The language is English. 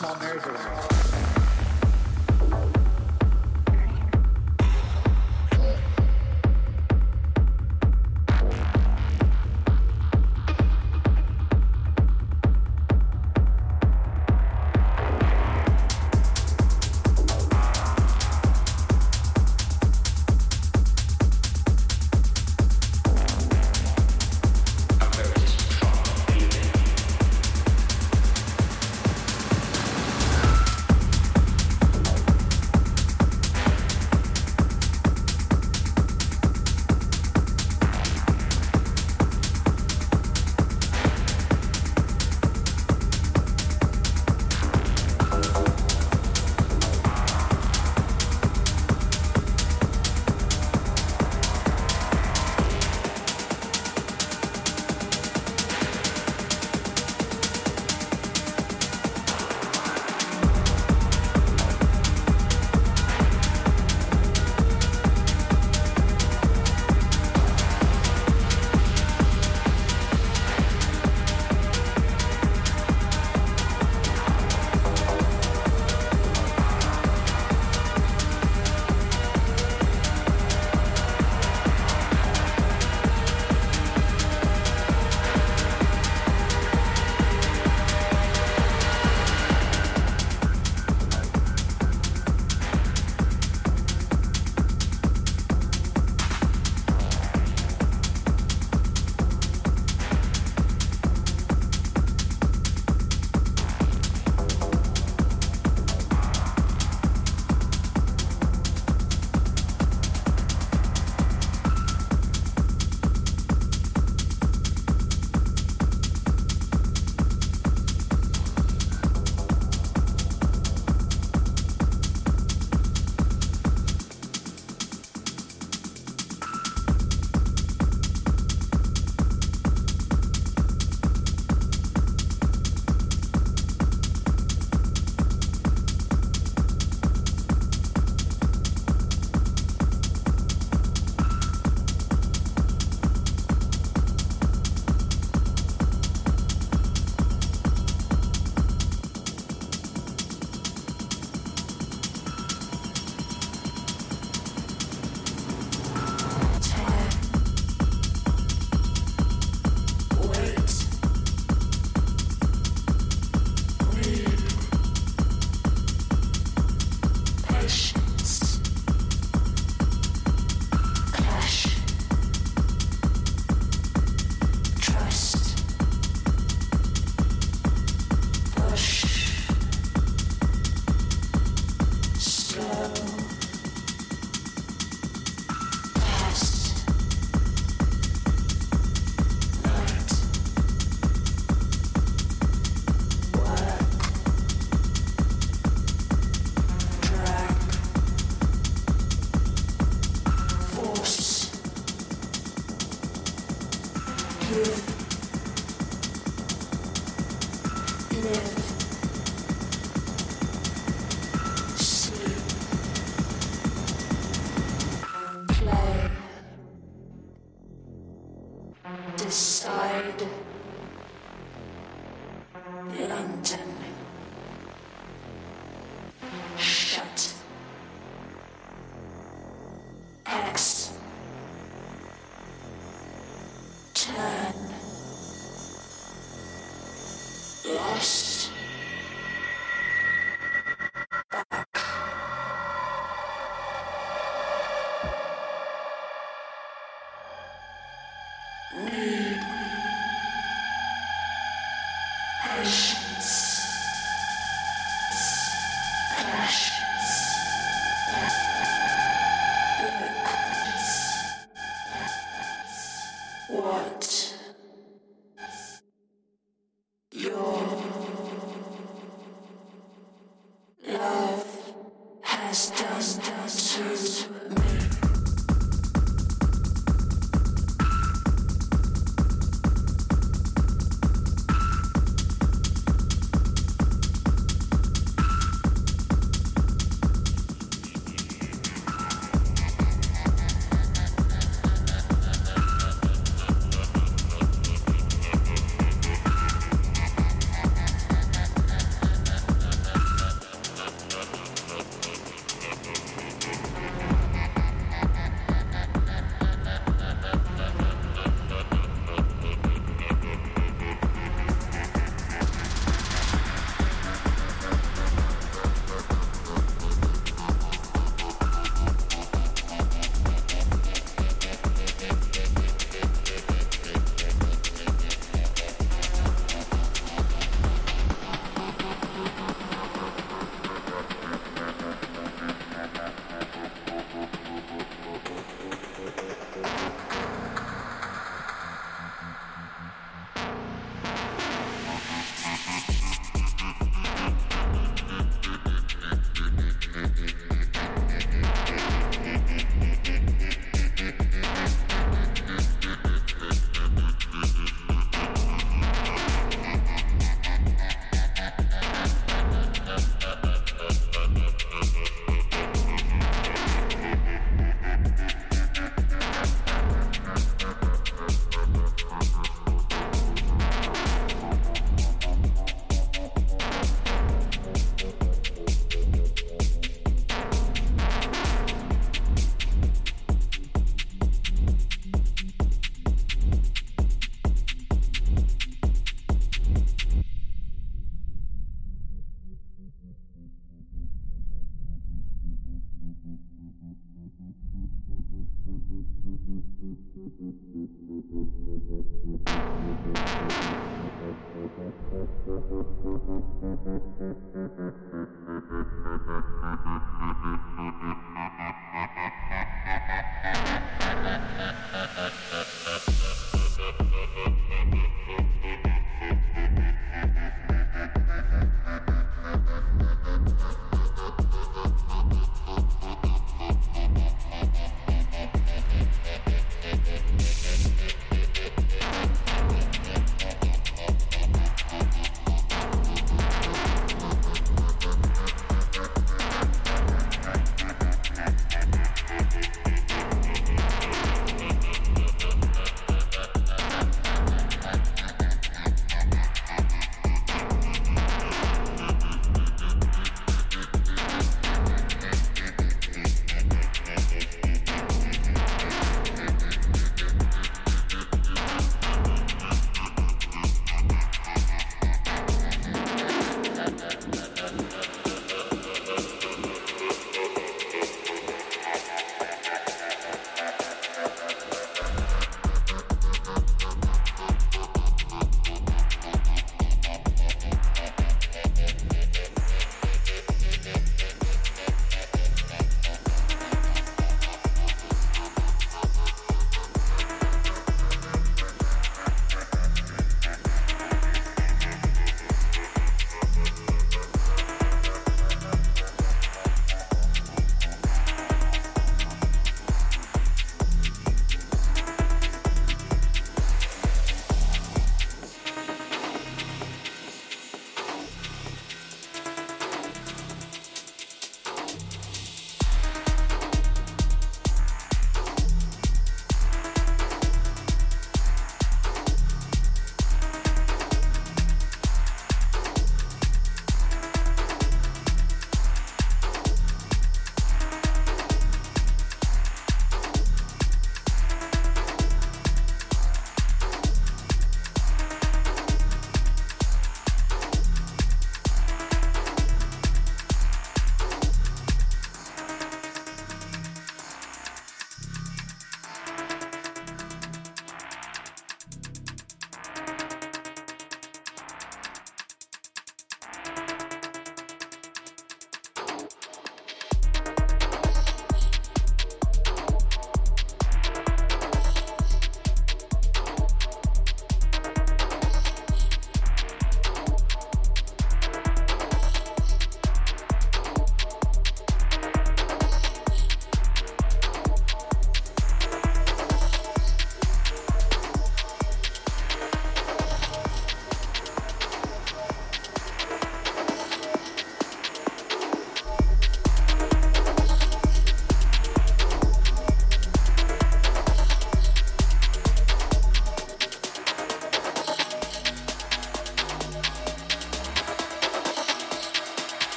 small merry-go-round.